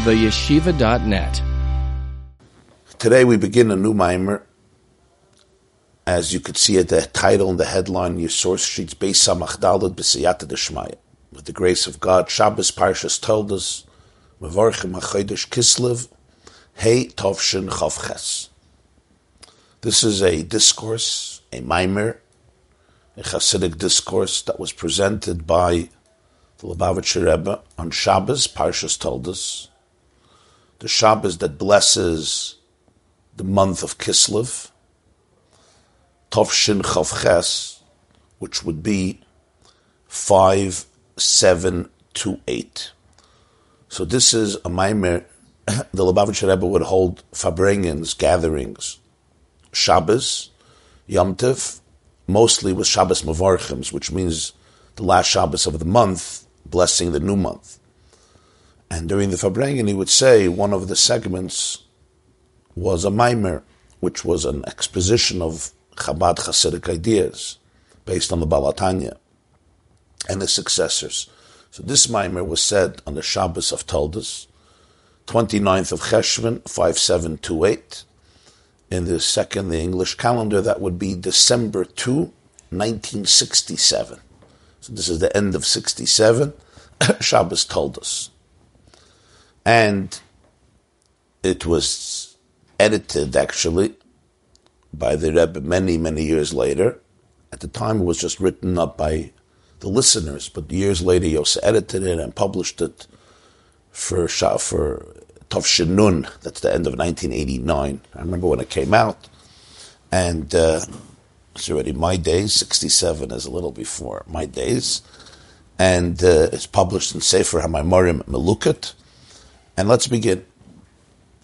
theyeshiva.net. Today we begin a new mimer. As you could see at the title and the headline, your source sheets, Beis Samachdalad B'Siyata Deshmaya. With the grace of God, Shabbos Parshas Toldos, Mevorchim HaChodesh Kislev, Hey Tovshin Chavches. This is a discourse, a mimer, a Hasidic discourse that was presented by the Lubavitcher Rebbe on Shabbos, Parshas Toldos, the Shabbos that blesses the month of Kislev, Tovshin Chavches, which would be 5, 7 to 8. So this is a Maimer, the Lubavitcher Rebbe would hold Farbrengens, gatherings, Shabbos, Yom Tov, mostly with Shabbos Mavarchims, which means the last Shabbos of the month, blessing the new month. And during the Farbrengen, he would say one of the segments was a mimer, which was an exposition of Chabad Hasidic ideas based on the Baal HaTanya and his successors. So this mimer was said on the Shabbos of Toldos, 29th of Cheshvan, 5728. In the second, the English calendar, that would be December 2, 1967. So this is the end of 67. Shabbos Toldos and it was edited actually by the Rebbe many, many years later. At the time, it was just written up by the listeners, but years later, Yosef edited it and published it for for Tov Nun. That's the end of 1989. I remember when it came out, and uh, it's already my days. 67 is a little before my days, and uh, it's published in Sefer HaMaimorim Melukat and let's begin.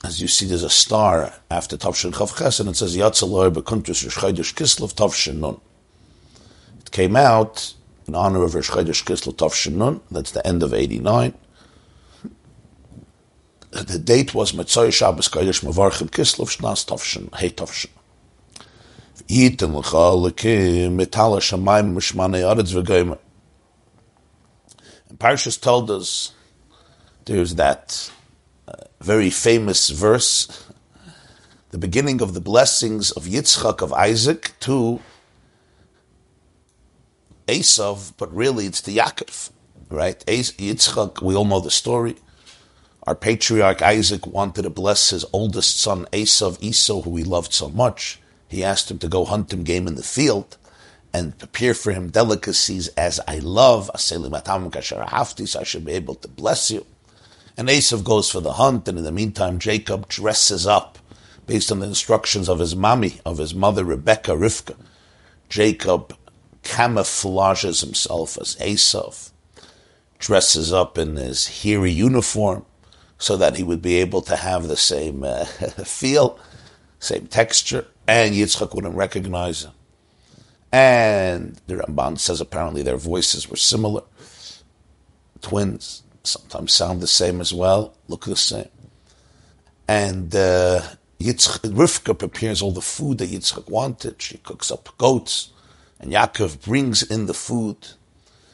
As you see, there's a star after Tavshin Chav Ches, and it says Yatzalor Bekuntus Rosh Kislev Tavshin Nun. It came out in honor of Rosh Chodesh Kislev Tavshin Nun. That's the end of '89. The date was Metzoy Shabbos Kodesh Mavarchim Kislev Shnas Tavshin Hey Tavshin. Yitin L'cha Shamayim Mishmanei Aretz V'Goymer. And Parshas Toldos there's that very famous verse, the beginning of the blessings of Yitzchak of Isaac to Esav, but really it's to Yaakov, right? Yitzchak, we all know the story. Our patriarch Isaac wanted to bless his oldest son Esav, Esau, who he loved so much. He asked him to go hunt him game in the field and prepare for him delicacies as I love, so I should be able to bless you. And Esav goes for the hunt, and in the meantime, Jacob dresses up based on the instructions of his mommy, of his mother Rebecca, Rivka. Jacob camouflages himself as Esav, dresses up in his hairy uniform so that he would be able to have the same uh, feel, same texture, and Yitzchak wouldn't recognize him. And the Ramban says apparently their voices were similar, twins sometimes sound the same as well, look the same. And uh, Yitzchak, Rivka prepares all the food that Yitzchak wanted. She cooks up goats, and Yaakov brings in the food.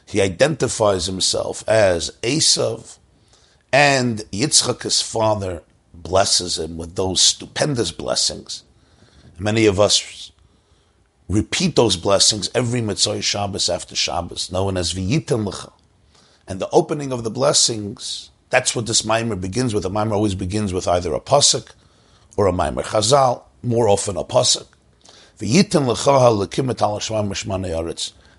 He identifies himself as Esav, and Yitzchak, his father, blesses him with those stupendous blessings. Many of us repeat those blessings every Mitzvah Shabbos after Shabbos, known as V'yitem L'cha. And the opening of the blessings, that's what this mimer begins with. A mimer always begins with either a pasuk or a mimer chazal, more often a pasuk.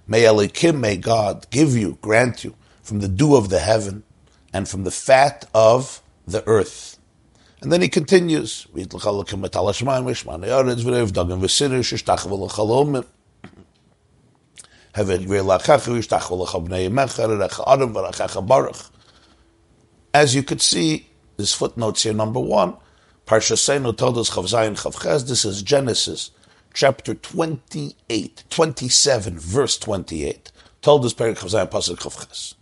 May Elikim, may God give you, grant you, from the dew of the heaven and from the fat of the earth. And then he continues, as you could see, this footnotes here, number one, Parsha Seinu Toldos Chavzayin Chavchez, this is Genesis, chapter 28, 27, verse 28. Toldos Perik Chavzayin Pasuk Chavchez.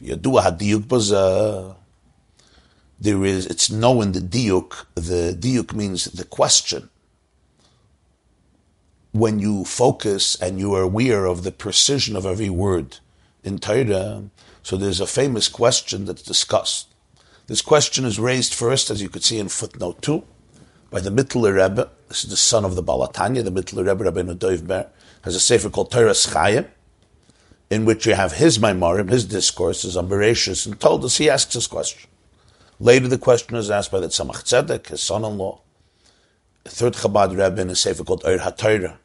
Yadua hadiyuk baza. There is, it's known the diuk. The diuk means the question when you focus and you are aware of the precision of every word in Torah, so there's a famous question that's discussed. This question is raised first, as you could see in footnote 2, by the Mittler Rebbe. This is the son of the Baal HaTanya, the Mittler Rebbe, Rabbeinu Doivber, has a sefer called Torah Chayim, in which you have his Maimarim, his discourses on Bereshus, and Toldos he asks this question. Later, the question is asked by the Tzemach Tzedek, his son-in-law, a third Chabad Rebbe in a sefer called Or HaTorah,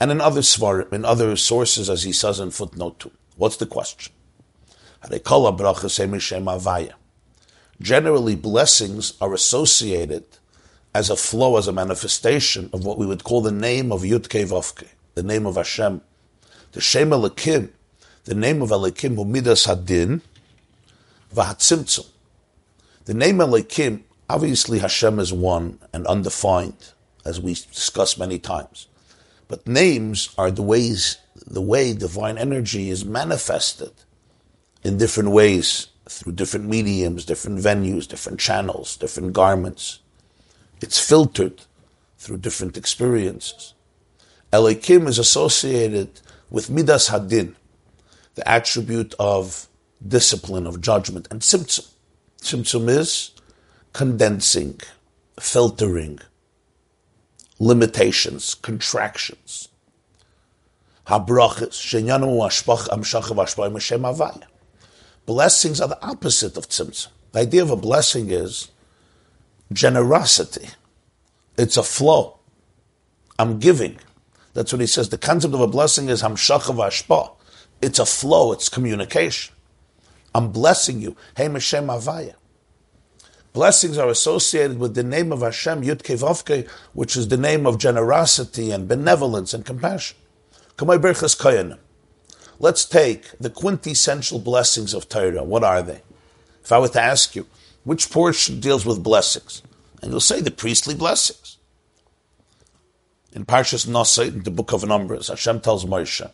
and in other svarim, in other sources, as he says in footnote 2. What's the question? Generally, blessings are associated as a flow, as a manifestation of what we would call the name of Yud Vavke, the name of Hashem. The Shem Elikim, the name of Elikim, Midas Hadin, Vahatzimtzum. The name Elikim, obviously Hashem is one and undefined, as we discussed many times. But names are the ways, the way divine energy is manifested in different ways through different mediums, different venues, different channels, different garments. It's filtered through different experiences. Elikim is associated with Midas Hadin, the attribute of discipline, of judgment, and Tzimtzum. Tzimtzum is condensing, filtering, limitations, contractions. Blessings are the opposite of tzimtzum. The idea of a blessing is generosity. It's a flow. I'm giving. That's what he says. The concept of a blessing is hamshacha v'ashpa. It's a flow. It's communication. I'm blessing you. Hey, Hashem Avaya. Blessings are associated with the name of Hashem, Yud Kevavke, which is the name of generosity and benevolence and compassion. Let's take the quintessential blessings of Torah. What are they? If I were to ask you, which portion deals with blessings? And you'll say the priestly blessings. In Parshas Nasa, in the book of Numbers, Hashem tells Moshe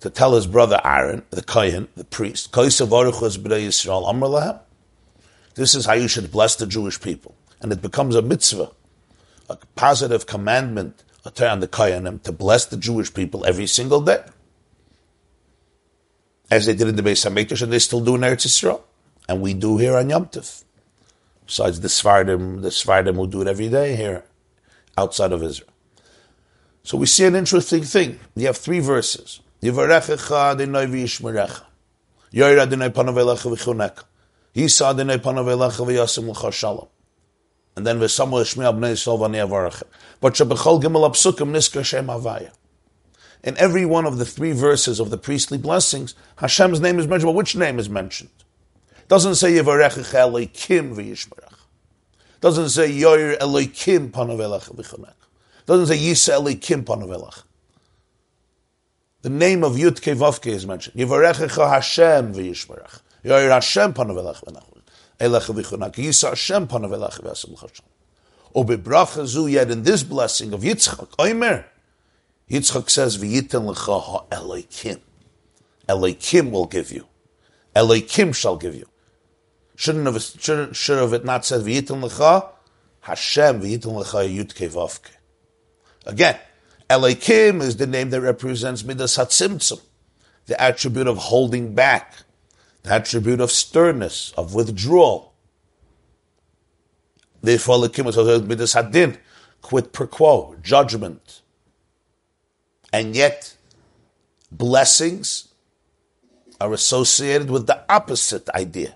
to tell his brother Aaron, the Kohen, the priest, this is how you should bless the Jewish people. And it becomes a mitzvah, a positive commandment on the Kohanim to bless the Jewish people every single day as they did in the Beis Hamikdash, and they still do in Eretz Yisrael, and we do here on Yom Tov. Besides the Sfardim, the Sfardim who do it every day here, outside of Israel. So we see an interesting thing. You have three verses. Yivarechecha adinoi v'yishmerecha. Adinoi panavelecha v'chuneka. Yisa adinoi panavelecha v'yasim l'cha shalom. And then v'samu eshmi abnei yisrael v'ani. But shebechol gimel apsukim niska shem avaya in every one of the three verses of the priestly blessings, Hashem's name is mentioned. Well, which name is mentioned? It doesn't say Yivarechach Elokim v'yishmerach. Doesn't say Yoir Elokim panavelach v'chonek. Doesn't say Yisa Elokim panavelach. The name of Yud Vavke is mentioned. Yivarechecha Hashem v'yishmerach. Yoir Hashem panavelach v'nach v'chonek. Yisa Hashem panavelach v'asem l'chasham. Obebracha zu yet in this blessing of Yitzchak, Oimer, Yitzchak says, "V'yitin lecha Elokim." Elokim will give you. Elokim shall give you. Shouldn't have should, should have it not said "V'yitin lecha Hashem v'yitin lecha Yud Kevavke. Again, Elokim is the name that represents Midas Hatzimtzum, the attribute of holding back, attribute of sternness, of withdrawal. Therefore, Midas Hadin, quid pro quo, judgment and yet blessings are associated with the opposite idea.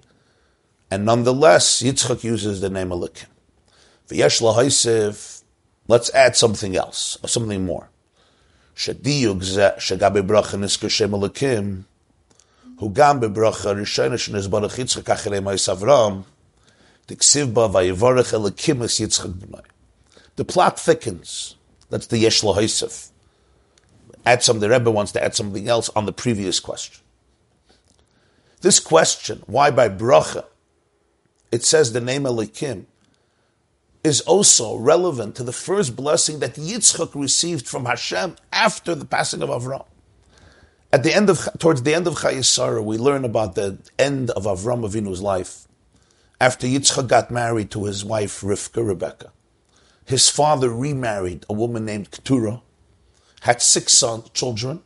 And nonetheless, Yitzchak uses the name Elikim. V'yesh lahaisiv, let's add something else, or something more. Shadiyug shegabe bracha nisker shem The plot thickens. That's the yesh lahaisiv add some, the Rebbe wants to add something else on the previous question. This question, why by bracha, it says the name Elikim, is also relevant to the first blessing that Yitzchak received from Hashem after the passing of Avram. At the end of, towards the end of Chayesara, we learn about the end of Avram Avinu's life. After Yitzchak got married to his wife Rivka, Rebecca, his father remarried a woman named Keturah, had six son, children,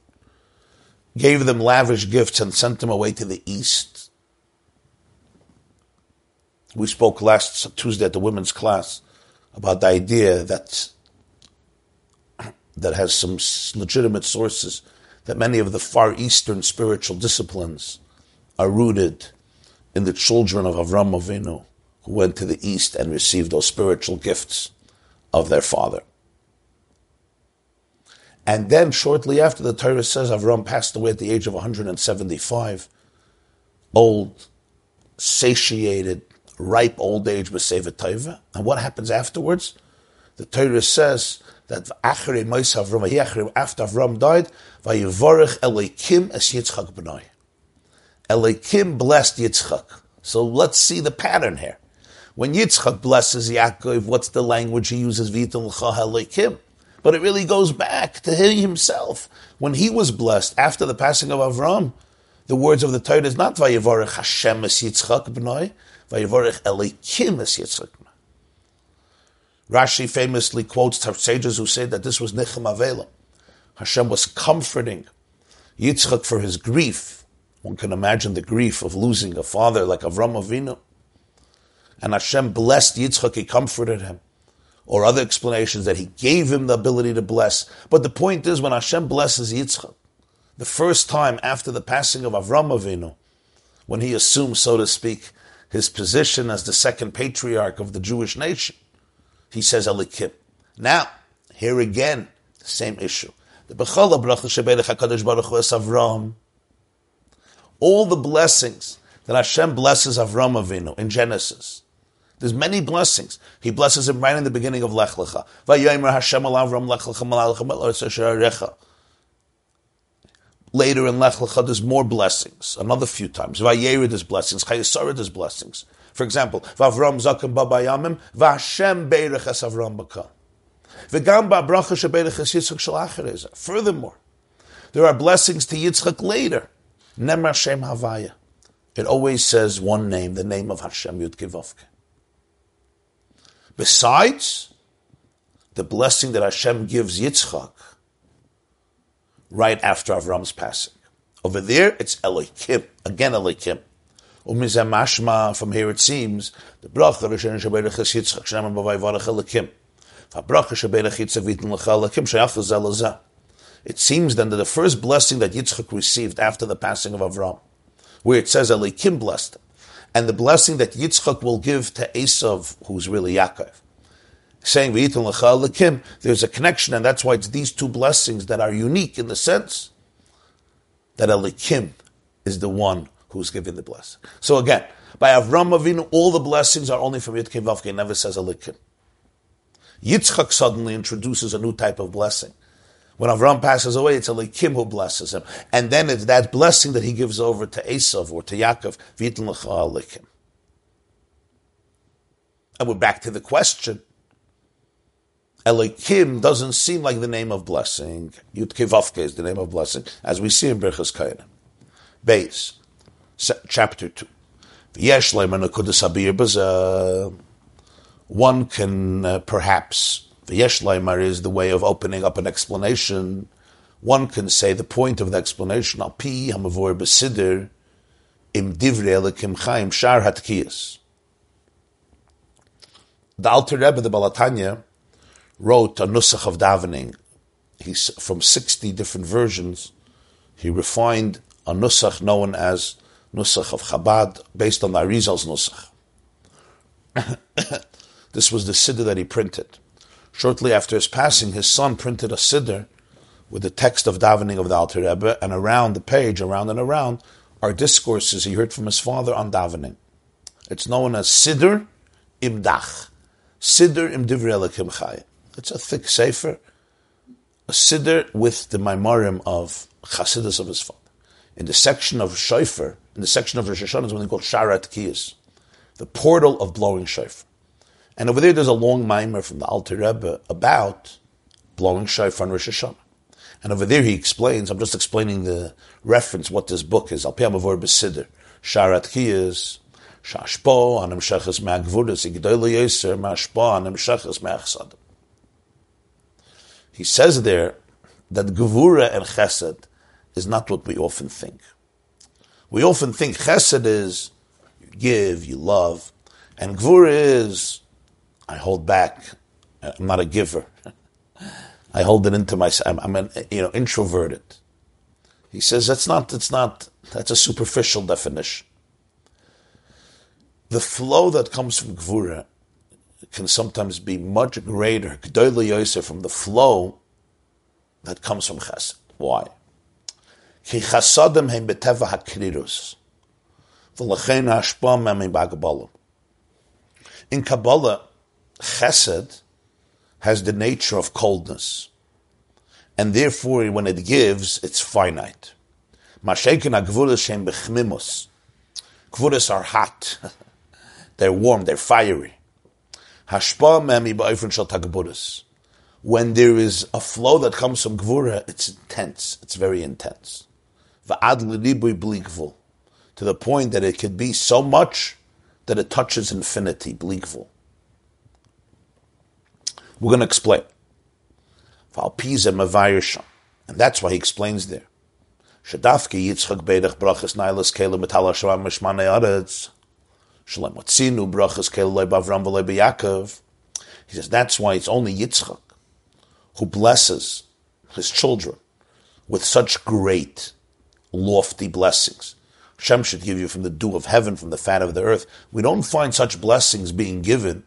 gave them lavish gifts and sent them away to the east. We spoke last Tuesday at the women's class about the idea that that has some legitimate sources that many of the Far Eastern spiritual disciplines are rooted in the children of Avram Avinu who went to the East and received those spiritual gifts of their father. And then shortly after the Torah says Avram passed away at the age of 175, old, satiated, ripe old age with Taiva. And what happens afterwards? The Torah says that after Avram died, Vayivorech Elikim es Yitzchak b'nai. Elikim blessed Yitzchak. So let's see the pattern here. When Yitzchak blesses Yaakov, what's the language he uses? Vitum Elikim. But it really goes back to him himself. When he was blessed after the passing of Avram, the words of the Torah is not Vayivorech Hashem es Yitzchak b'nai, Vayivorech Elikim es Yitzchak Rashi famously quotes sages who say that this was Nichem Avelim. Hashem was comforting Yitzchak for his grief. One can imagine the grief of losing a father like Avram Avinu. And Hashem blessed Yitzchak, he comforted him. Or other explanations that he gave him the ability to bless. But the point is, when Hashem blesses Yitzchak, the first time after the passing of Avram Avinu, when he assumes, so to speak, his position as the second patriarch of the Jewish nation, he says Elikim. Now, here again, same issue. The Bechol Bracha Shebelech HaKadosh Baruch Hu Avram, all the blessings that Hashem blesses Avram Avinu in Genesis, there's many blessings. He blesses him right in the beginning of Lech Lecha. Hashem Avram Lech Lecha Later in Lech Lecha, there's more blessings. Another few times. Vayerid there's blessings. Chayasarid there's blessings. For example, Vavram Zakim Babayamim, Vashem Beirech Es Avram Bakal. Furthermore, there are blessings to Yitzchak later. Nemar Shem Havaya. It always says one name, the name of Hashem Yud Kivovke. Besides the blessing that Hashem gives Yitzchak right after Avram's passing. Over there, it's Elohim, again Elohim. Umizamashma, from here it seems, the bracha Rishon Shabbat Yitzchak Shem Bavai Varach Elohim. It seems then that the first blessing that Yitzchak received after the passing of Avram, where it says Elikim blessed him, and the blessing that Yitzchak will give to Esav, who's really Yaakov, saying Elikim, there's a connection, and that's why it's these two blessings that are unique in the sense that Elikim is the one who's giving the blessing. So again, by Avram Avinu, all the blessings are only from Yitkim Vavke, never says Elikim. Yitzchak suddenly introduces a new type of blessing. When Avram passes away, it's Elikim who blesses him. And then it's that blessing that he gives over to Esav or to Yaakov, V'yitin Elikim. And we're back to the question. Elikim doesn't seem like the name of blessing. Yutkevavke is the name of blessing, as we see in Birchas Kohanim. Base, chapter 2 one can uh, perhaps, the Yeshleimer is the way of opening up an explanation. One can say the point of the explanation, al pi hamavor besidir im divrei elikim chaim shar hatkiyas. The Alter Rebbe, the Baal HaTanya, wrote a nusach of davening. He's from 60 different versions. He refined a nusach known as nusach of Chabad, based on the Arizal's nusach. This was the Siddur that he printed. Shortly after his passing, his son printed a Siddur with the text of davening of the Alter Rebbe, and around the page, around and around, are discourses he heard from his father on davening. It's known as Siddur Imdach. Siddur Im Divrei. It's a thick sefer, a Siddur with the Maimarim of Chasidus of his father. In the section of Shofar, in the section of Rosh Hashanah is what they call Sharat Kiyas, the portal of blowing Shofar. And over there, there's a long mimer from the Alter Rebbe about blowing shofar on Rosh Hashanah. And over there, he explains. I'm just explaining the reference what this book is. Al Piyamavor Besider Sharat Kiyas Shashpo Anem Sheches Me'agvudas Igdoyle Yeser Mashpo Anem Sheches Me'achsadim. He says there that Gevura and Chesed is not what we often think. We often think Chesed is you give, you love, And Gvura is, I hold back. I'm not a giver. I hold it into myself. I'm, I'm an, you know, introverted. He says that's not, that's not, that's a superficial definition. The flow that comes from Gvura can sometimes be much greater, from the flow that comes from Chesed. Why? In Kabbalah, Chesed has the nature of coldness. And therefore, when it gives, it's finite. Mashekin ha-gvuras shem b'chmimus. Gvuras are hot. they're warm, they're fiery. Hashpa memi ba'ifrin shal tagburas when there is a flow that comes from Gvura, it's intense. It's very intense. To the point that it could be so much that it touches infinity, bleakful. We're going to explain. And that's why he explains there. Shadafki Yitzchak Beidach Brachas Nailas Kele Metal Hashem Mishmane Aretz Shalem Watzinu Brachas Kele Leib Avram V'Leib Yaakov He says that's why it's only Yitzchak who blesses his children with such great, lofty blessings. Hashem should give you from the dew of heaven, from the fat of the earth. We don't find such blessings being given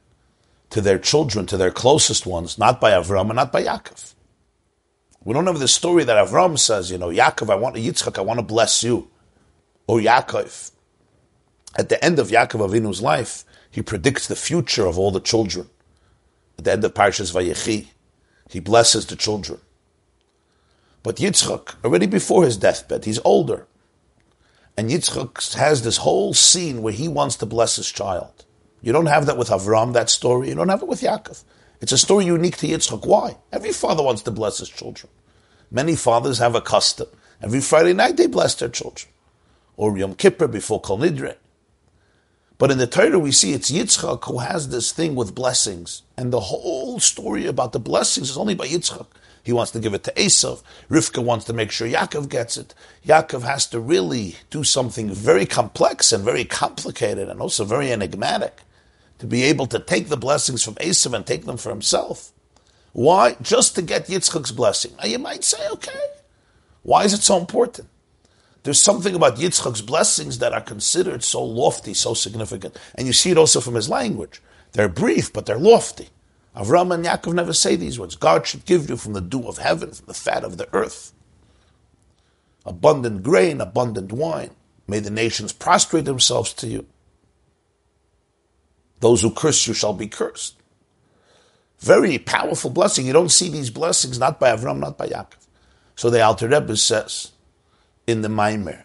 to their children, to their closest ones, not by Avram and not by Yaakov. We don't have the story that Avram says, you know, Yaakov, I want Yitzchak, I want to bless you. Or Yaakov. At the end of Yaakov Avinu's life, he predicts the future of all the children. At the end of Parshas Vayechi, he blesses the children. But Yitzchak, already before his deathbed, he's older. And Yitzchak has this whole scene where he wants to bless his child. You don't have that with Avram, that story. You don't have it with Yaakov. It's a story unique to Yitzchak. Why? Every father wants to bless his children. Many fathers have a custom. Every Friday night they bless their children. Or Yom Kippur before Kol Nidre. But in the Torah, we see it's Yitzchak who has this thing with blessings. And the whole story about the blessings is only by Yitzchak. He wants to give it to Esav. Rivka wants to make sure Yaakov gets it. Yaakov has to really do something very complex and very complicated and also very enigmatic to be able to take the blessings from Esav and take them for himself. Why? Just to get Yitzchak's blessing. Now you might say, okay, why is it so important? There's something about Yitzchak's blessings that are considered so lofty, so significant. And you see it also from his language. They're brief, but they're lofty. Avram and Yaakov never say these words. God should give you from the dew of heaven, from the fat of the earth. Abundant grain, abundant wine. May the nations prostrate themselves to you. Those who curse you shall be cursed. Very powerful blessing. You don't see these blessings not by Avram, not by Yaakov. So the Alter Rebbe says, in the Maimer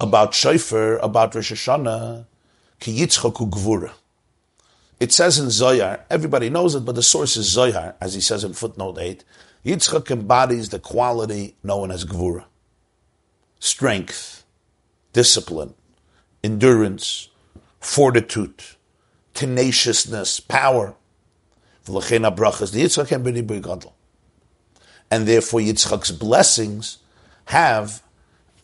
about Shofar, about Rosh Hashanah, ki Yitzchak Gvura. It says in Zohar, everybody knows it, but the source is Zohar, as he says in footnote 8. Yitzchak embodies the quality known as Gvura. Strength, discipline, endurance, fortitude, tenaciousness, power. And therefore Yitzchak's blessings have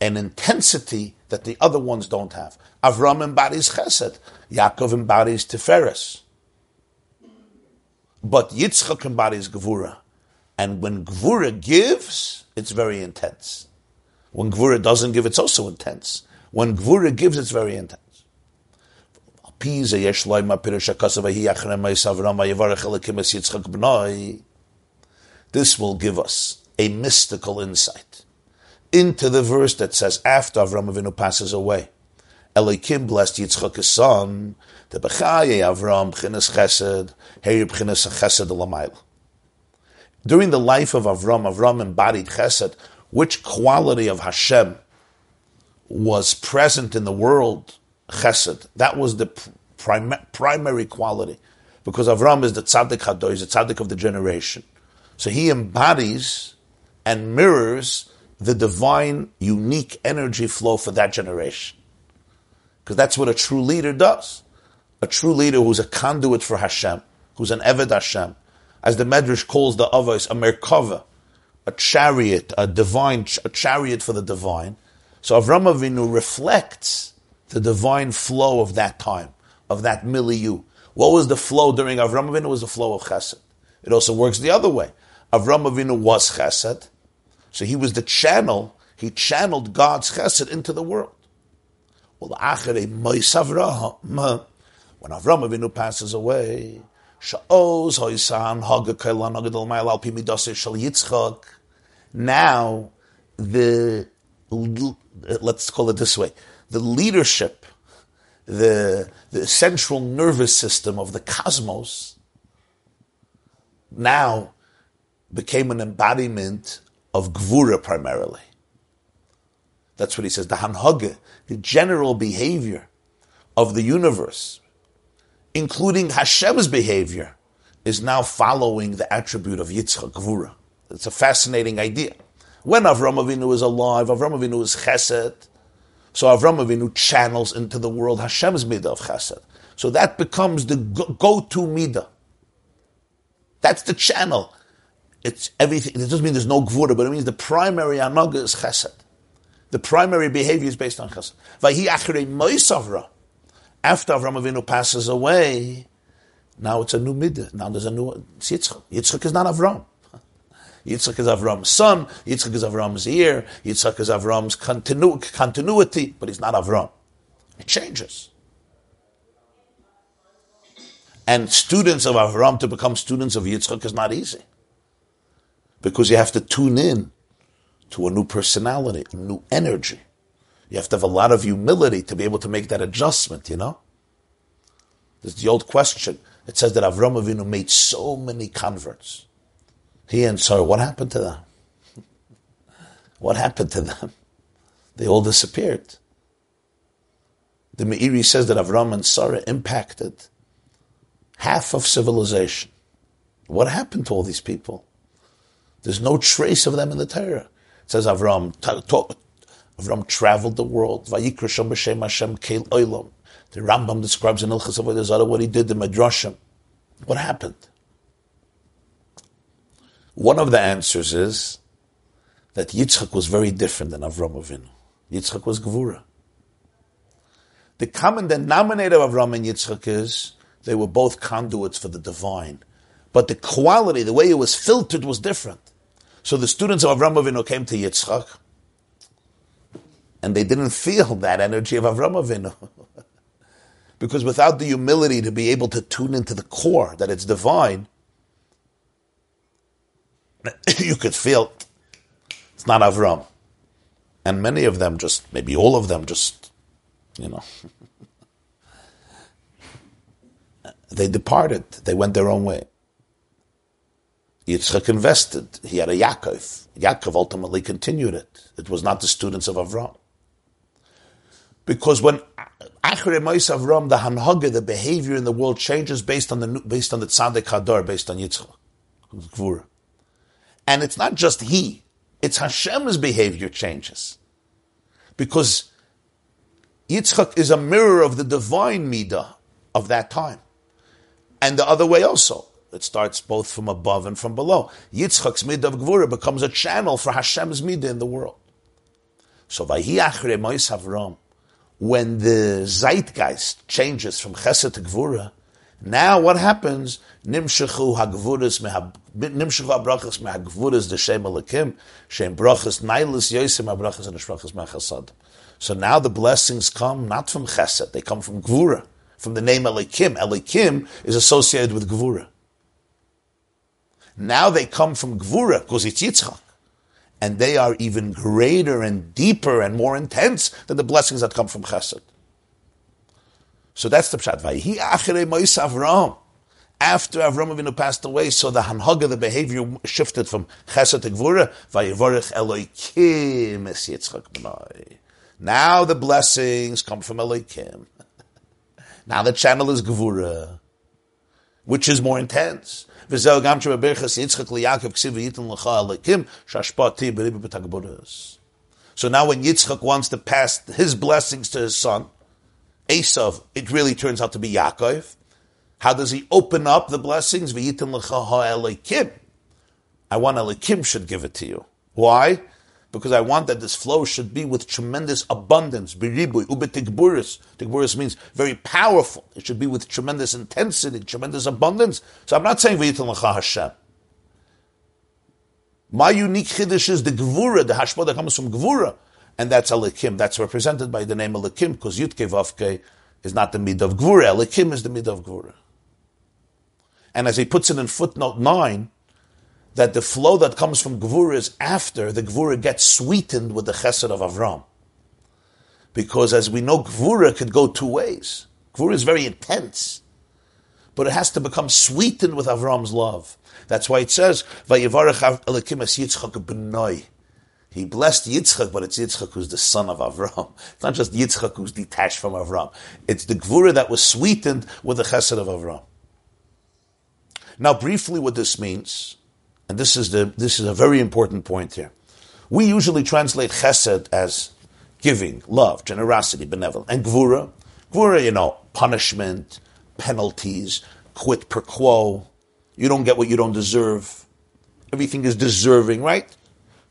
an intensity that the other ones don't have. Avram embodies chesed. Yaakov embodies tiferes. But Yitzchak embodies gevura. And when gevura gives, it's very intense. When gevura doesn't give, it's also intense. When gevura gives, it's very intense. This will give us a mystical insight into the verse that says after Avram Avinu passes away. Elokim blessed Yitzchak his son, the Bechaye Avram b'chinas chesed, Heir b'chinas chesed l'mayla. During the life of Avram, Avram embodied chesed. Which quality of Hashem was present in the world? Chesed. That was the prim- primary quality. Because Avram is the tzaddik hador, he's the tzaddik of the generation. So he embodies and mirrors the divine, unique energy flow for that generation. Because that's what a true leader does. A true leader who's a conduit for Hashem, who's an Eved Hashem. As the Medrash calls the Avos, a Merkava, a chariot, a divine, a chariot for the divine. So Avram Avinu reflects the divine flow of that time. Of that milieu. What was the flow during Avram Avinu? It was the flow of chesed. It also works the other way. Avram Avinu was chesed, so he was the channel. He channeled God's chesed into the world. Well, when Avram Avinu passes away, now the let's call it this way: the leadership, the the central nervous system of the cosmos, now became an embodiment of gvura primarily. That's what he says. The hanhage, the general behavior of the universe, including Hashem's behavior, is now following the attribute of Yitzchak Gvura. It's a fascinating idea. When Avram Avinu is alive, Avram Avinu is chesed, so Avram Avinu channels into the world Hashem's midah of chesed. So that becomes the go-to midah. That's the channel. It's everything. It doesn't mean there's no gvura, but it means the primary anaga is chesed. The primary behavior is based on chesed. Vahi achrei moisavra. After Avram Avinu passes away, now it's a new midah. Now there's a new Yitzchak. Yitzchak is not Avram. Yitzchak is Avram's son. Yitzchak is Avram's ear. Yitzchak is Avram's continu- continuity, but he's not Avram. It changes. And students of Avram to become students of Yitzchak is not easy. Because you have to tune in to a new personality, a new energy. You have to have a lot of humility to be able to make that adjustment, you know? There's the old question. It says that Avram Avinu made so many converts. He and Sarah, what happened to them? What happened to them? They all disappeared. The Meiri says that Avram and Sarah impacted half of civilization. What happened to all these people? There's no trace of them in the Torah. It says Avram, Avram traveled the world. The Rambam describes in Ilchas Avodah what he did, the Midrashim. What happened? One of the answers is that Yitzchak was very different than Avram Avinu. Yitzchak was Gvura. The common denominator of Avram and Yitzchak is they were both conduits for the divine. But the quality, the way it was filtered was different. So the students of Avram Avinu came to Yitzchak, and they didn't feel that energy of Avram Avinu. because without the humility to be able to tune into the core, that it's divine, you could feel it's not Avram. And many of them just, maybe all of them just, you know, they departed. They went their own way. Yitzchak invested. He had a Yaakov. Yaakov ultimately continued it. It was not the students of Avram. Because when Achere Mois Avram, the Hanhaga, the behavior in the world changes based on the based on the Tzaddik Hador, based on Yitzchak. And it's not just he, it's Hashem's behavior changes. Because Yitzchak is a mirror of the divine midah of that time. And the other way also. It starts both from above and from below. Yitzchak's midah of Gvura becomes a channel for Hashem's midah in the world. So when the zeitgeist changes from Chesed to Gvura, now what happens? Nimshechu hagvuras nimshechu habrachas mehagvuras the shem alakim shem brachas nailus yosim habrachas and brachas mechasad. So now the blessings come not from chesed, they come from gvura, from the name Elikim. Elikim is associated with gvura. Now they come from Gvura, because it's Yitzchak. And they are even greater and deeper and more intense than the blessings that come from Chesed. So that's the pshat. Vayhi achere mois Avram. After Avram Avinu passed away, so the hanhaga, the behavior shifted from Chesed to Gvura. Vayivorech Eloikim es Yitzchak b'nai. Now the blessings come from Eloikim. now the channel is Gvura, which is more intense. So now when Yitzchak wants to pass his blessings to his son, Esav, it really turns out to be Yaakov. How does he open up the blessings? I want Elikim should give it to you. Why? because I want that this flow should be with tremendous abundance. Biribuy, ubetigburis. Tigburis means very powerful. It should be with tremendous intensity, tremendous abundance. So I'm not saying Hashem. My unique chiddush is the gvura, the hashpa that comes from gvura, and that's alikim. That's represented by the name alikim because yutke vavke is not the mid of gvura. Alikim is the mid of gvura. And as he puts it in footnote nine, that the flow that comes from Gvura is after the Gvura gets sweetened with the Chesed of Avram. Because as we know, Gvura could go two ways. Gvura is very intense, but it has to become sweetened with Avram's love. That's why it says, Yitzchak. He blessed Yitzchak, but it's Yitzchak who's the son of Avram. It's not just Yitzchak who's detached from Avram. It's the Gvura that was sweetened with the Chesed of Avram. Now, briefly, what this means and this is the this is a very important point here. We usually translate chesed as giving, love, generosity, benevolence, and gvura, gvura, you know, punishment, penalties, quid pro quo. You don't get what you don't deserve. Everything is deserving, right?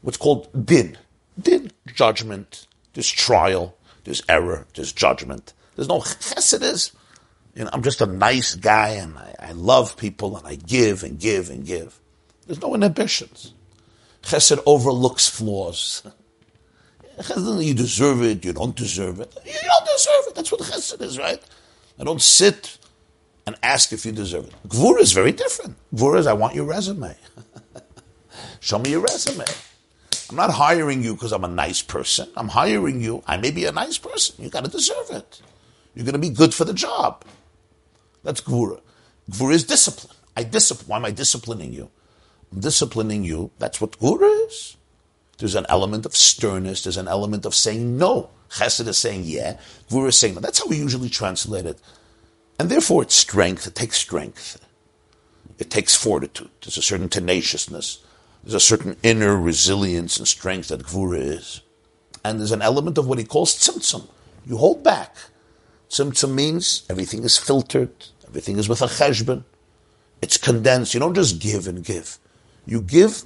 What's called din, din, judgment. There's trial, there's error, there's judgment. There's no chesed is. You know, I'm just a nice guy and I, I love people and I give and give and give. There's no inhibitions. Chesed overlooks flaws. You deserve it, you don't deserve it. You don't deserve it. That's what chesed is, right? I don't sit and ask if you deserve it. Gvura is very different. Gvura is, I want your resume. Show me your resume. I'm not hiring you because I'm a nice person. I'm hiring you. I may be a nice person. You got to deserve it. You're going to be good for the job. That's gvura. Gvura is discipline. I discipline. Why am I disciplining you? I'm disciplining you. That's what gura is. There's an element of sternness. There's an element of saying no. Chesed is saying yeah. Gvura is saying no. That's how we usually translate it. And therefore, it's strength. It takes strength. It takes fortitude. There's a certain tenaciousness. There's a certain inner resilience and strength that Gvura is. And there's an element of what he calls tzimtzum. You hold back. Tzimtzum means everything is filtered. Everything is with a cheshbon. It's condensed. You don't just give and give. You give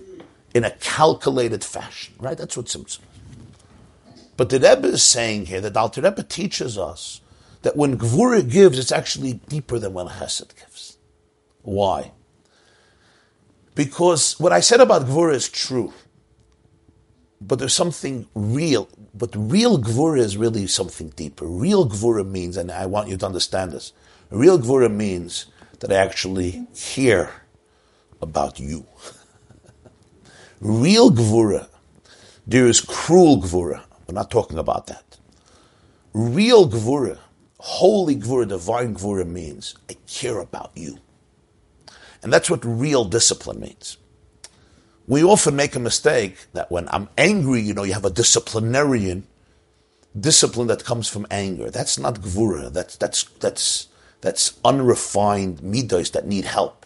in a calculated fashion, right? That's what Tzimtzum. But the Rebbe is saying here that Alter Rebbe teaches us that when Gvura gives, it's actually deeper than when Chesed gives. Why? Because what I said about Gvura is true, but there's something real. But real Gvura is really something deeper. Real Gvura means, and I want you to understand this, real Gvura means that I actually care about you. Real gvura, there is cruel gvura. We're not talking about that. Real gvura, holy gvura, divine gvura means I care about you. And that's what real discipline means. We often make a mistake that when I'm angry, you know, you have a disciplinarian discipline that comes from anger. That's not gvura. That's that's that's that's unrefined midos that need help.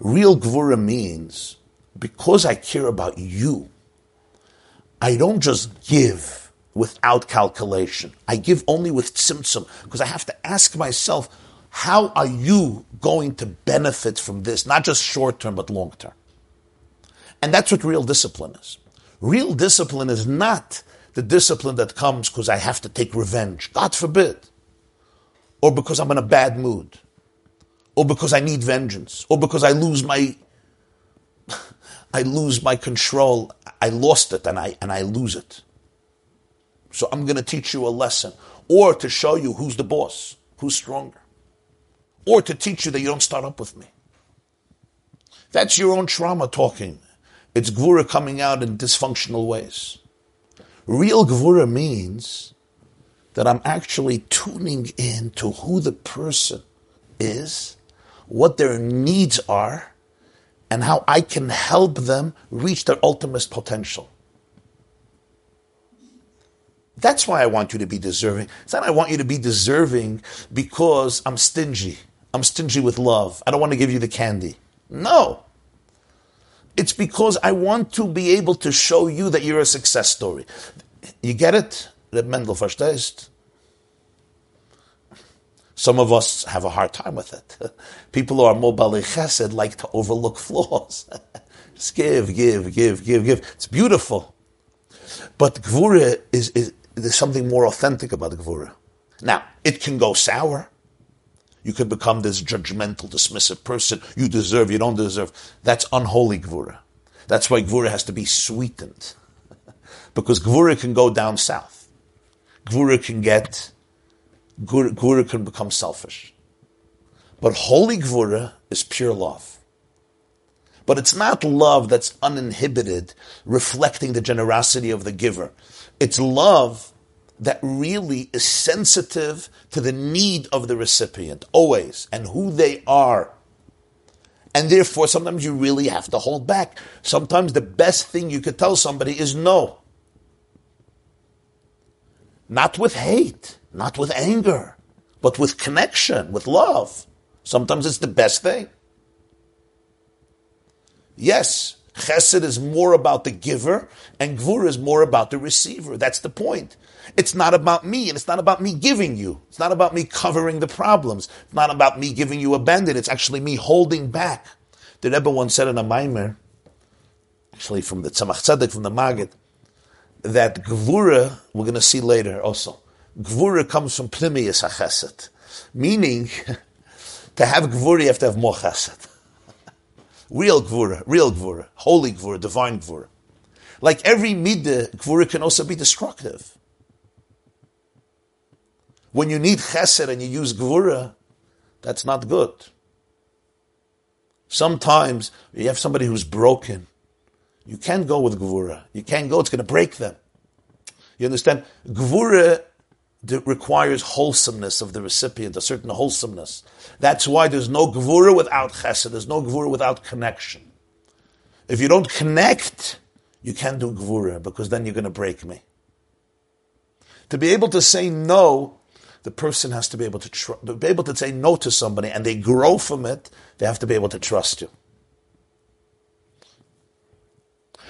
Real gvura means because I care about you, I don't just give without calculation. I give only with tzimtzum because I have to ask myself, how are you going to benefit from this? Not just short term, but long term. And that's what real discipline is. Real discipline is not the discipline that comes because I have to take revenge. God forbid. Or because I'm in a bad mood. Or because I need vengeance. Or because I lose my I lose my control. I lost it and I, and I lose it. So I'm going to teach you a lesson or to show you who's the boss, who's stronger, or to teach you that you don't start up with me. That's your own trauma talking. It's gvura coming out in dysfunctional ways. Real gvura means that I'm actually tuning in to who the person is, what their needs are, and how I can help them reach their ultimate potential. That's why I want you to be deserving. It's not I want you to be deserving because I'm stingy. I'm stingy with love. I don't want to give you the candy. No. It's because I want to be able to show you that you're a success story. You get it? Reb Mendel verstehst? Some of us have a hard time with it. People who are mobile chesed like to overlook flaws. Just give, give, give, give, give. It's beautiful. But Gvura is, is, there's something more authentic about Gvura. Now, it can go sour. You could become this judgmental, dismissive person. You deserve, you don't deserve. That's unholy Gvura. That's why Gvura has to be sweetened. because Gvura can go down south. Gvura can get, Gvura can become selfish. But holy Gvura is pure love. But it's not love that's uninhibited, reflecting the generosity of the giver. It's love that really is sensitive to the need of the recipient, always, and who they are. And therefore, sometimes you really have to hold back. Sometimes the best thing you could tell somebody is no. Not with hate, not with anger, but with connection, with love. Sometimes it's the best thing. Yes, chesed is more about the giver, and gvur is more about the receiver. That's the point. It's not about me, and it's not about me giving you. It's not about me covering the problems. It's not about me giving you a bandit. It's actually me holding back. The Rebbe once said in a Maimer, actually from the Tzemach Tzedek, from the Magid, that Gvura, we're going to see later also, Gvura comes from Pnimius HaChesed, meaning to have Gvura you have to have more Chesed. real Gvura, real Gvura, holy Gvura, divine Gvura. Like every midah, Gvura can also be destructive. When you need chesed and you use gvura, that's not good. Sometimes you have somebody who's broken. You can't go with gvura. You can't go, it's going to break them. You understand? Gvura requires wholesomeness of the recipient, a certain wholesomeness. That's why there's no gvura without chesed. There's no gvura without connection. If you don't connect, you can't do gvura because then you're going to break me. To be able to say no the person has to be able to tr- be able to say no to somebody, and they grow from it. They have to be able to trust you.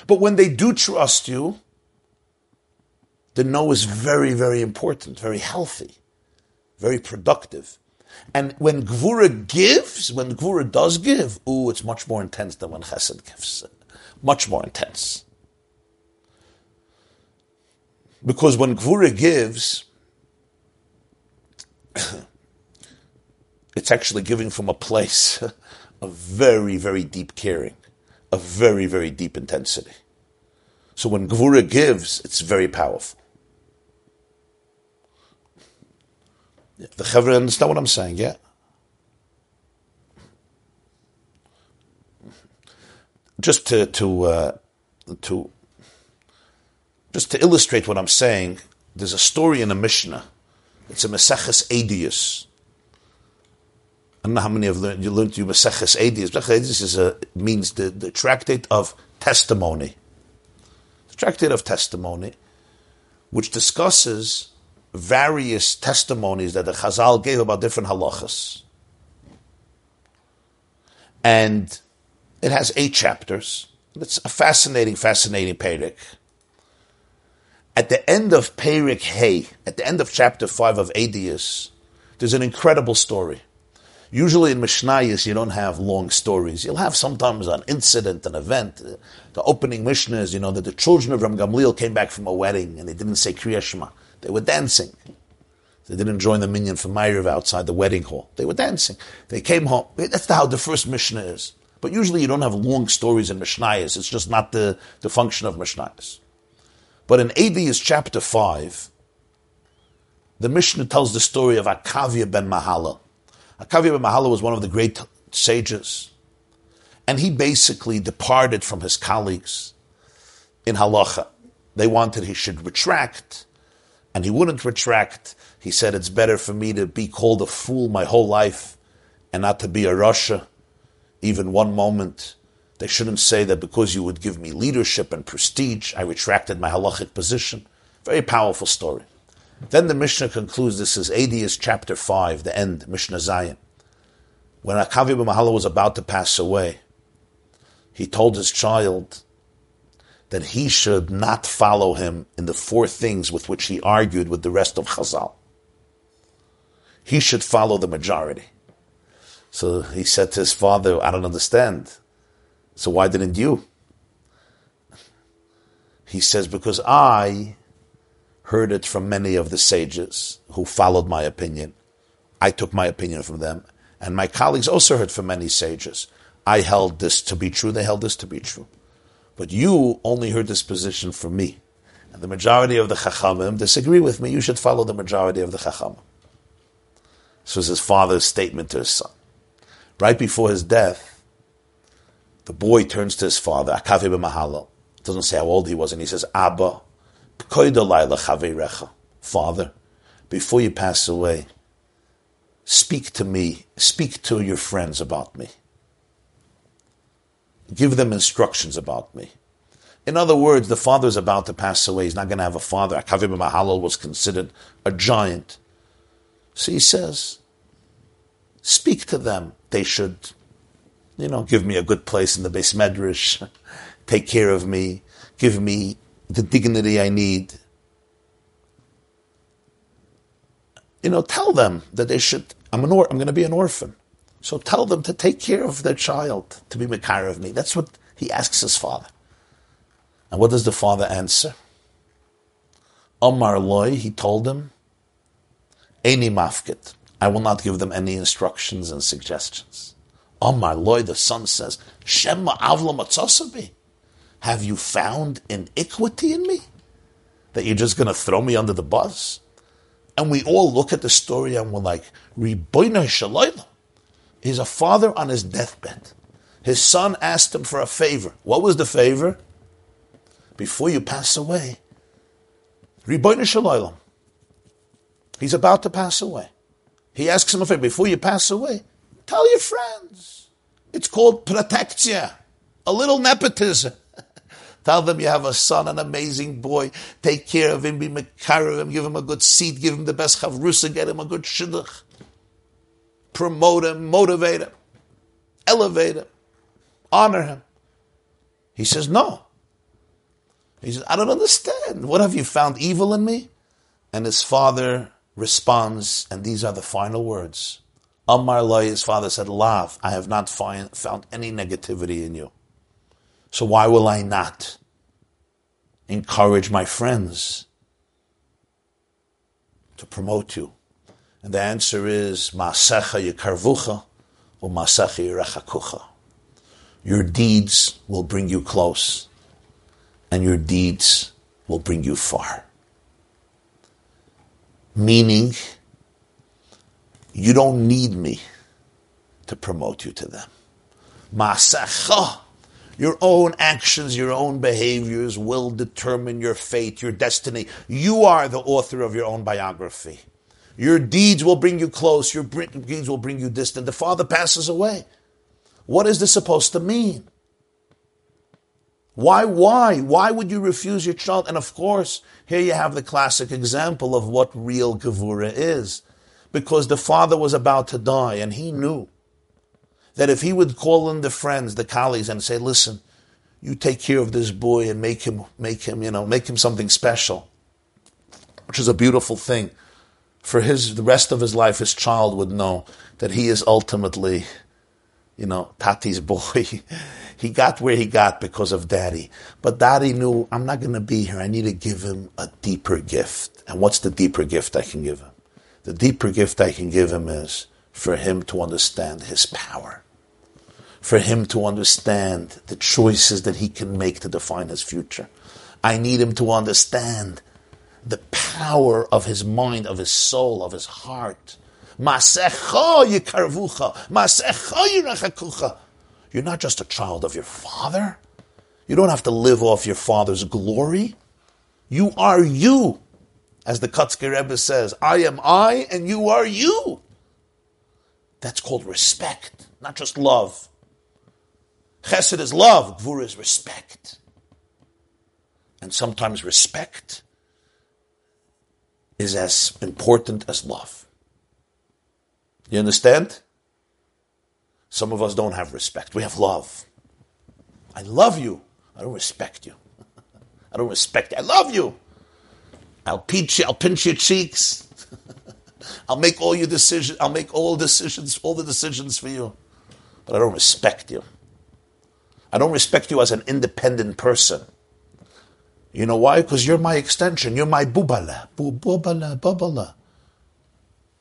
But when they do trust you, the no is very, very important, very healthy, very productive. And when Gvura gives, when Gvura does give, ooh, it's much more intense than when Chesed gives. Much more intense. Because when Gvura gives, it's actually giving from a place of very, very deep caring, of very, very deep intensity. So when Gvura gives, it's very powerful. The Chevra understand what I'm saying, yeah? Just to, to, uh, to, just to illustrate what I'm saying, there's a story in a Mishnah it's a Maseches Edius. I don't know how many of learned, you learned you Maseches Edius. Maseches Edius is a, means the, the tractate of testimony. The tractate of testimony, which discusses various testimonies that the Chazal gave about different halachas. And it has eight chapters. It's a fascinating, fascinating Perek. At the end of Perek Hay, at the end of chapter 5 of Edius, there's an incredible story. Usually in Mishnayos, you don't have long stories. You'll have sometimes an incident, an event. The opening Mishnah is, you know, that the children of Ram Gamliel came back from a wedding and they didn't say Kriya Shema. They were dancing. They didn't join the minyan for Ma'ariv outside the wedding hall. They were dancing. They came home. That's how the first Mishnah is. But usually you don't have long stories in Mishnayos. It's just not the, the function of Mishnayos. But in Edius chapter 5, the Mishnah tells the story of Akavia ben Mahala. Akavia ben Mahala was one of the great sages. And he basically departed from his colleagues in halacha. They wanted he should retract, and he wouldn't retract. He said, It's better for me to be called a fool my whole life and not to be a rasha, even one moment. They shouldn't say that because you would give me leadership and prestige, I retracted my halachic position. Very powerful story. Then the Mishnah concludes, this is Edius chapter 5, the end, Mishnah Zayin. When Akavi Mahala was about to pass away, he told his child that he should not follow him in the four things with which he argued with the rest of Chazal. He should follow the majority. So he said to his father, I don't understand. So why didn't you? He says, because I heard it from many of the sages who followed my opinion. I took my opinion from them. And my colleagues also heard from many sages. I held this to be true, they held this to be true. But you only heard this position from me. And the majority of the Chachamim disagree with me. You should follow the majority of the Chachamim. This was his father's statement to his son. Right before his death, the boy turns to his father, Akavi b'mahalal. Doesn't say how old he was, and he says, Abba, Father, before you pass away, speak to me, speak to your friends about me. Give them instructions about me. In other words, the father is about to pass away. He's not going to have a father. Akavim Mahalal was considered a giant. So he says, speak to them. They should, you know, give me a good place in the beis medrash, take care of me, give me the dignity I need. You know, tell them that they should. I'm an or, I'm going to be an orphan, so tell them to take care of their child, to be makar of me. That's what he asks his father. And what does the father answer? Omar loy, he told him, Any mafkit. I will not give them any instructions and suggestions. Omar lord, the son says, Shema avla matzosabi. Have you found iniquity in me? That you're just going to throw me under the bus? And we all look at the story and we're like, Riboina Shalayla. He's a father on his deathbed. His son asked him for a favor. What was the favor? Before you pass away, Riboina Shalayla. He's about to pass away. He asks him a favor. Before you pass away, tell your friends. It's called protectia, a little nepotism. Tell them you have a son, an amazing boy. Take care of him, be makar of him, give him a good seat, give him the best chavrusa, get him a good shidduch. Promote him, motivate him, elevate him, honor him. He says, no. He says, I don't understand. What have you found evil in me? And his father responds, and these are the final words. Amar Lai, his father said, Lav, I have not find, found any negativity in you. So why will I not encourage my friends to promote you? And the answer is Masecha Yekarvucha or Masecha Yerechakucha. Your deeds will bring you close, and your deeds will bring you far. Meaning, you don't need me to promote you to them. Masecha your own actions, your own behaviors will determine your fate, your destiny. You are the author of your own biography. Your deeds will bring you close, your deeds will bring you distant. The father passes away. What is this supposed to mean? Why, why? Why would you refuse your child? And of course, here you have the classic example of what real Gevura is. Because the father was about to die and he knew that if he would call in the friends, the colleagues, and say, listen, you take care of this boy and make him, make him, you know, make him something special, which is a beautiful thing. For his, the rest of his life, his child would know that he is ultimately, you know, Tati's boy. he got where he got because of daddy. But daddy knew, I'm not going to be here. I need to give him a deeper gift. And what's the deeper gift I can give him? The deeper gift I can give him is for him to understand his power for him to understand the choices that he can make to define his future. I need him to understand the power of his mind, of his soul, of his heart. You're not just a child of your father. You don't have to live off your father's glory. You are you. As the Kotzker Rebbe says, I am I and you are you. That's called respect, not just love. Chesed is love, Gvura is respect. And sometimes respect is as important as love. You understand? Some of us don't have respect. We have love. I love you. I don't respect you. I don't respect you. I love you. I'll pinch you, I'll pinch your cheeks. I'll make all your decisions, I'll make all decisions, all the decisions for you. But I don't respect you. I don't respect you as an independent person. You know why? Because you're my extension. You're my bubala. Bubala, bubala.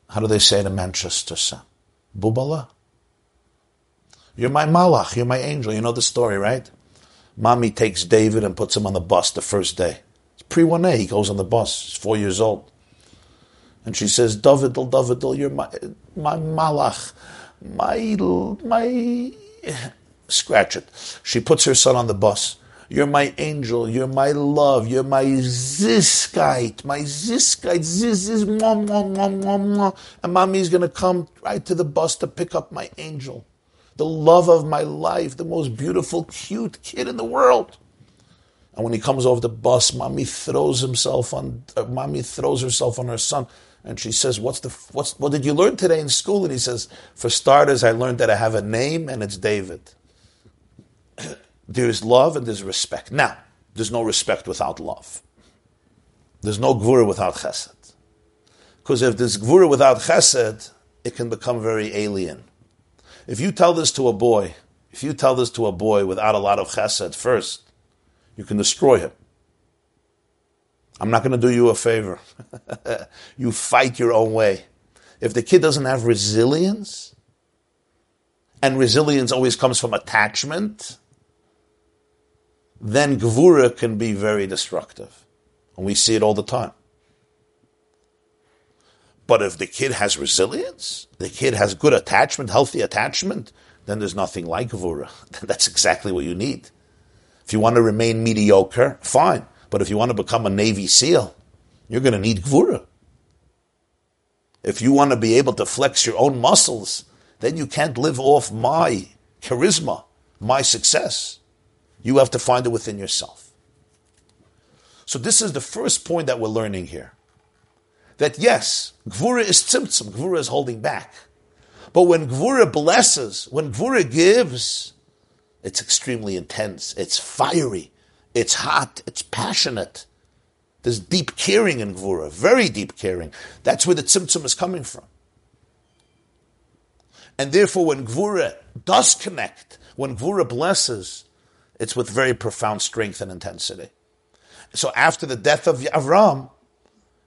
How do they say it in Manchester, son? Bubala? You're my malach. You're my angel. You know the story, right? Mommy takes David and puts him on the bus the first day. Pre 1A. He goes on the bus. He's four years old. And she says, Davidl, Davidl, you're my, my malach, my, my, scratch it. She puts her son on the bus. You're my angel. You're my love. You're my ziskite. My ziskite. Ziz is mom, mom, mom, mom, mom. And mommy's to come right to the bus to pick up my angel the love of my life, the most beautiful, cute kid in the world. And when he comes over the bus, mommy throws himself on, uh, mommy throws herself on her son, and she says, "What's the what's what did you learn today in school?" And he says, "For starters, I learned that I have a name, and it's David." there's love and there's respect. Now, there's no respect without love. There's no gvura without chesed. Because if there's gvura without chesed, it can become very alien. If you tell this to a boy, if you tell this to a boy without a lot of chesed first, you can destroy him. I'm not going to do you a favor. you fight your own way. If the kid doesn't have resilience, and resilience always comes from attachment, then gvura can be very destructive. And we see it all the time. But if the kid has resilience, the kid has good attachment, healthy attachment, then there's nothing like Gvura. That's exactly what you need. If you want to remain mediocre, fine. But if you want to become a Navy SEAL, you're going to need Gvura. If you want to be able to flex your own muscles, then you can't live off my charisma, my success. You have to find it within yourself. So this is the first point that we're learning here that yes, Gvura is tzimtzum, Gvura is holding back. But when Gvura blesses, when Gvura gives, it's extremely intense, it's fiery, it's hot, it's passionate. There's deep caring in Gvura, very deep caring. That's where the tzimtzum is coming from. And therefore, when Gvura does connect, when Gvura blesses, it's with very profound strength and intensity. So after the death of Avram,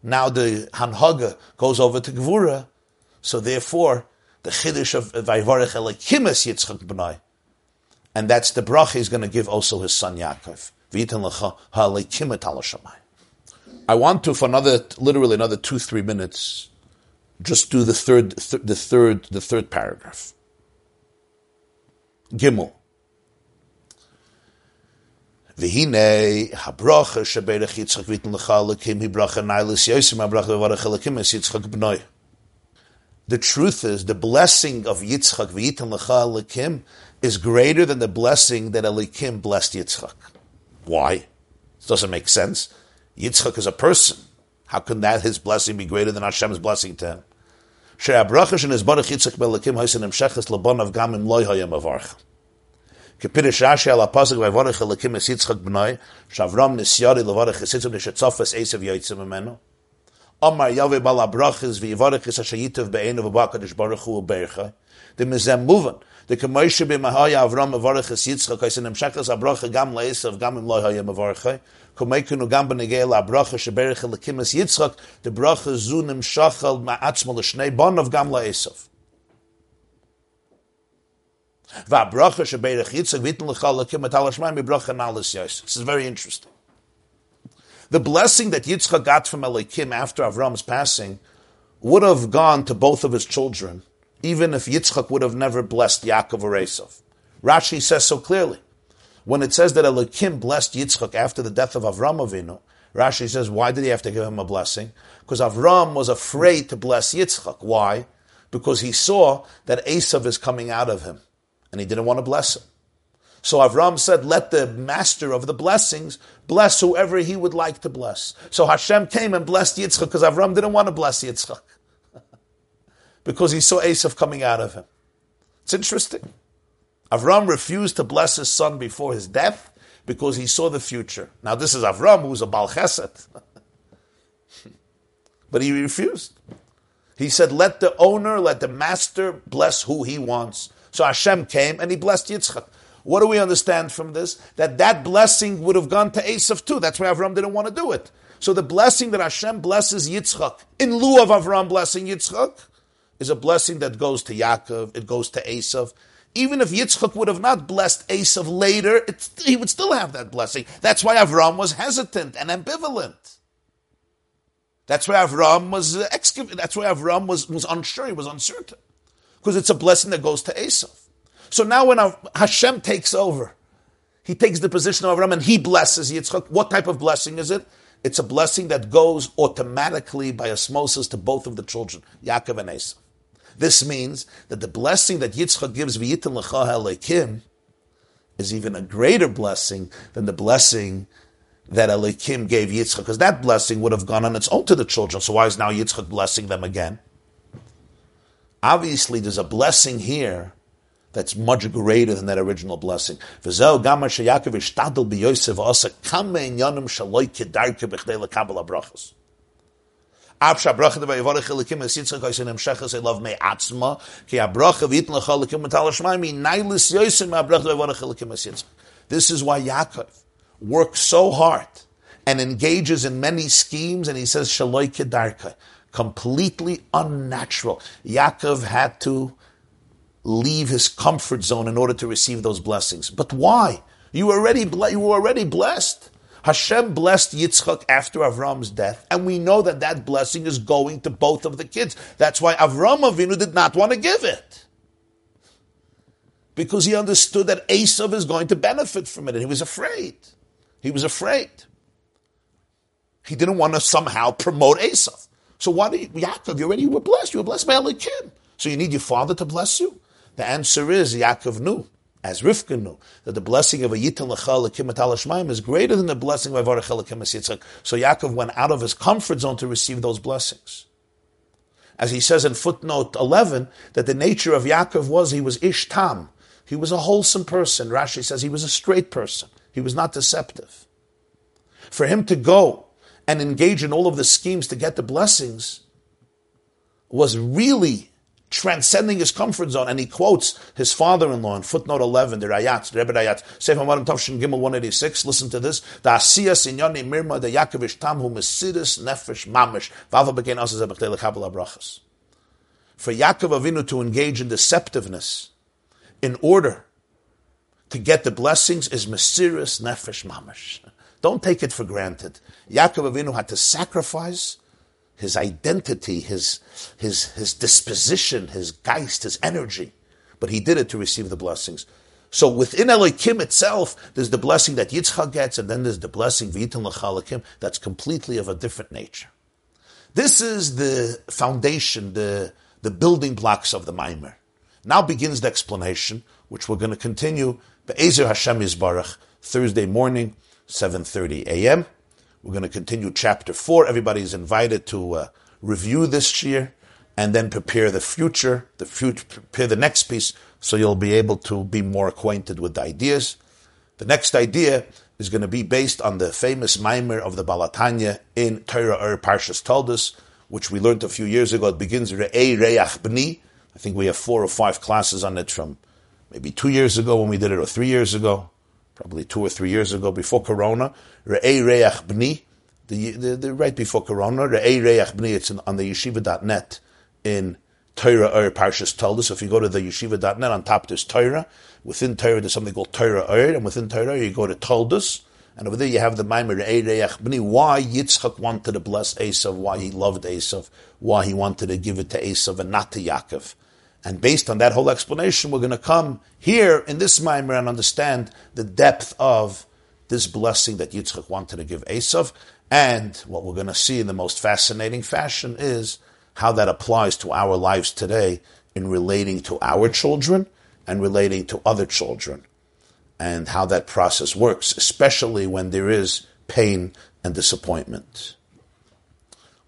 now the Hanhaga goes over to Gvura, so therefore the Chiddush of Vayvarech Elikimus Yitzchak B'nai. And that's the bracha he's going to give also his son Yaakov. I want to, for another, literally another two, three minutes, just do the third, th- the third, the third paragraph. Gimel. V'hine habracha sheberech Yitzchak v'itn lecha lekim hi bracha nailis yosim habracha v'varach lekim es Yitzchak b'noi. The truth is, the blessing of Yitzchak v'yitam lecha elikim is greater than the blessing that Elikim blessed Yitzchak. Why? This doesn't make sense. Yitzchak is a person. How can that his blessing be greater than Hashem's blessing to him? She'abrachash and Hizbarach Yitzchak Belakim Hoysen Emsheches Lebanav Gamim Loi Hayim Avarcha. Kepirish Rashi Al Apazak Vayvarach Elikim Es Yitzchak B'noi Shavram Nisyari Levarach Esitzim Nishetzofes Esav Yoitzim Amenu. אמר יובי בעל הברכס ויבורך את אשר ייטב בעינו ובקדוש ברוך הוא וברכי. דמזה מובן, דכמוישה במהיה אברהם מבורך את יצחק, אז נמשכס הברוכה גם לעשב, גם אם לא היה מבורכי. כמיקנו גם בנגיע לברוכה שברך אלוקים את יצחק, דברוכה זו נמשכה מעצמו לשני בונוב גם לעשב. This is very interesting. The blessing that Yitzchak got from Elikim after Avram's passing would have gone to both of his children, even if Yitzchak would have never blessed Yaakov or Esav. Rashi says so clearly. When it says that Elikim blessed Yitzchak after the death of Avram Avinu, Rashi says, why did he have to give him a blessing? Because Avram was afraid to bless Yitzchak. Why? Because he saw that Esav is coming out of him and he didn't want to bless him. So Avram said, let the master of the blessings bless whoever he would like to bless. So Hashem came and blessed Yitzchak because Avram didn't want to bless Yitzchak. because he saw Esav coming out of him. It's interesting. Avram refused to bless his son before his death because he saw the future. Now this is Avram who's a Baal Chesed. but he refused. He said, let the owner, let the master bless who he wants. So Hashem came and he blessed Yitzchak. What do we understand from this? That that blessing would have gone to Esav too. That's why Avram didn't want to do it. So the blessing that Hashem blesses Yitzchak in lieu of Avram blessing Yitzchak is a blessing that goes to Yaakov, it goes to Esav. Even if Yitzchak would have not blessed Esav later, he would still have that blessing. That's why Avram was hesitant and ambivalent. That's why Avram was. That's why Avram was, was unsure. He was uncertain because it's a blessing that goes to Esav. So now when Hashem takes over, he takes the position of Avram and he blesses Yitzchak. What type of blessing is it? It's a blessing that goes automatically by osmosis to both of the children, Yaakov and Esav. This means that the blessing that Yitzchak gives ha'lekim is even a greater blessing than the blessing that Elikim gave Yitzchak, because that blessing would have gone on its own to the children. So why is now Yitzchak blessing them again? Obviously, there's a blessing here that's much greater than that original blessing. This is why Yaakov works so hard and engages in many schemes and he says completely unnatural. Yaakov had to leave his comfort zone in order to receive those blessings. But why? You were already, you were already blessed. Hashem blessed Yitzchak after Avram's death, and we know that that blessing is going to both of the kids. That's why Avram Avinu did not want to give it. Because he understood that Esav is going to benefit from it, and he was afraid. He was afraid. He didn't want to somehow promote Esav. So why do you, Yaakov, you already were blessed. You were blessed by Elikim. So you need your father to bless you? The answer is Yaakov knew as Rivka knew, that the blessing of a Yitan Lechal is greater than the blessing of Lekim Yitzchak. So Yaakov went out of his comfort zone to receive those blessings. As he says in footnote 11, that the nature of Yaakov was he was Ishtam. He was a wholesome person. Rashi says he was a straight person. He was not deceptive. For him to go and engage in all of the schemes to get the blessings was really transcending his comfort zone, and he quotes his father-in-law in footnote 11, the Rayatz, the Rebbe Rayatz, Sefer Marim Tavshin Gimel 186, listen to this, the Asiyas Inyoni Mirma, the Yaakovish Tamhu Mesidis Nefesh Mamish, Vava Bekein Asaz Ebechdele Kabbalah Brachas. For Yaakov Avinu to engage in deceptiveness in order to get the blessings is Mesiris Nefesh Mamish. Don't take it for granted. Yaakov Avinu had to sacrifice his identity, his, his, his disposition, his geist, his energy. But he did it to receive the blessings. So within Elohim itself, there's the blessing that Yitzchak gets, and then there's the blessing V'itin L'chalakim that's completely of a different nature. This is the foundation, the, the building blocks of the Maimer. Now begins the explanation, which we're going to continue. Be'ezer Hashem Yisbarach, Thursday morning, 7.30 a.m. We're going to continue chapter four. Everybody is invited to uh, review this year and then prepare the future, the future, prepare the next piece, so you'll be able to be more acquainted with the ideas. The next idea is going to be based on the famous maimer of the Baal HaTanya in Torah Or Parshas Toldos, which we learned a few years ago. It begins Re'ei Reach B'ni. I think we have four or five classes on it from maybe two years ago when we did it, or three years ago probably two or three years ago, before Corona, Re'ei Reach B'ni, the, the, the, right before Corona, Re'ei Reach B'ni, it's on the yeshiva.net in Torah or Parshas Toldos. If you go to the yeshiva.net, on top there's Torah. Within Torah, there's something called Torah Or, and within Torah, you go to Toldos. And over there you have the Maimer B'ni, why Yitzchak wanted to bless Esav, why he loved Esav, why he wanted to give it to Esav and not to Yaakov. And based on that whole explanation, we're going to come here in this Maimer and understand the depth of this blessing that Yitzchak wanted to give Esav. And what we're going to see in the most fascinating fashion is how that applies to our lives today in relating to our children and relating to other children, and how that process works, especially when there is pain and disappointment.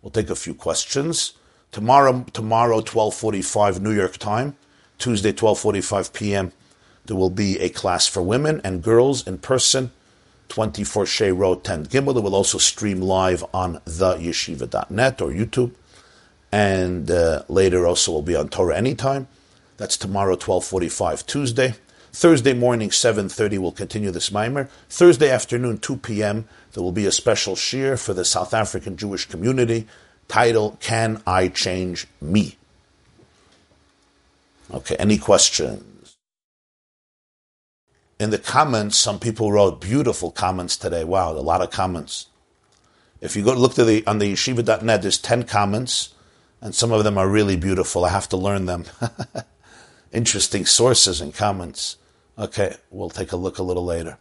We'll take a few questions. Tomorrow, tomorrow, 12:45 New York time. Tuesday, 12:45 p.m. There will be a class for women and girls in person. 24 Shea Road 10 Gimel. It will also stream live on the yeshiva.net or YouTube. And uh, later also will be on Torah Anytime. That's tomorrow, 1245 Tuesday. Thursday morning, 7.30, we'll continue this Maimer. Thursday afternoon, 2 p.m., there will be a special shiur for the South African Jewish community. Title, Can I Change Me? Okay, any questions? In the comments, some people wrote beautiful comments today. Wow, a lot of comments. If you go look to the on the yeshiva.net, there's 10 comments, and some of them are really beautiful. I have to learn them. Interesting sources and comments. Okay, we'll take a look a little later.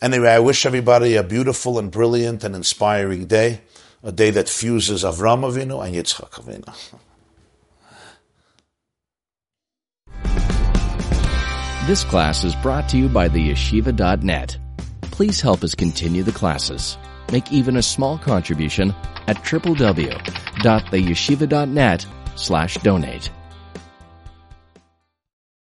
Anyway, I wish everybody a beautiful and brilliant and inspiring day, a day that fuses Avram Avinu and Yitzchak Avinu. This class is brought to you by the yeshiva.net. Please help us continue the classes. Make even a small contribution at www.theyeshiva.net slash donate.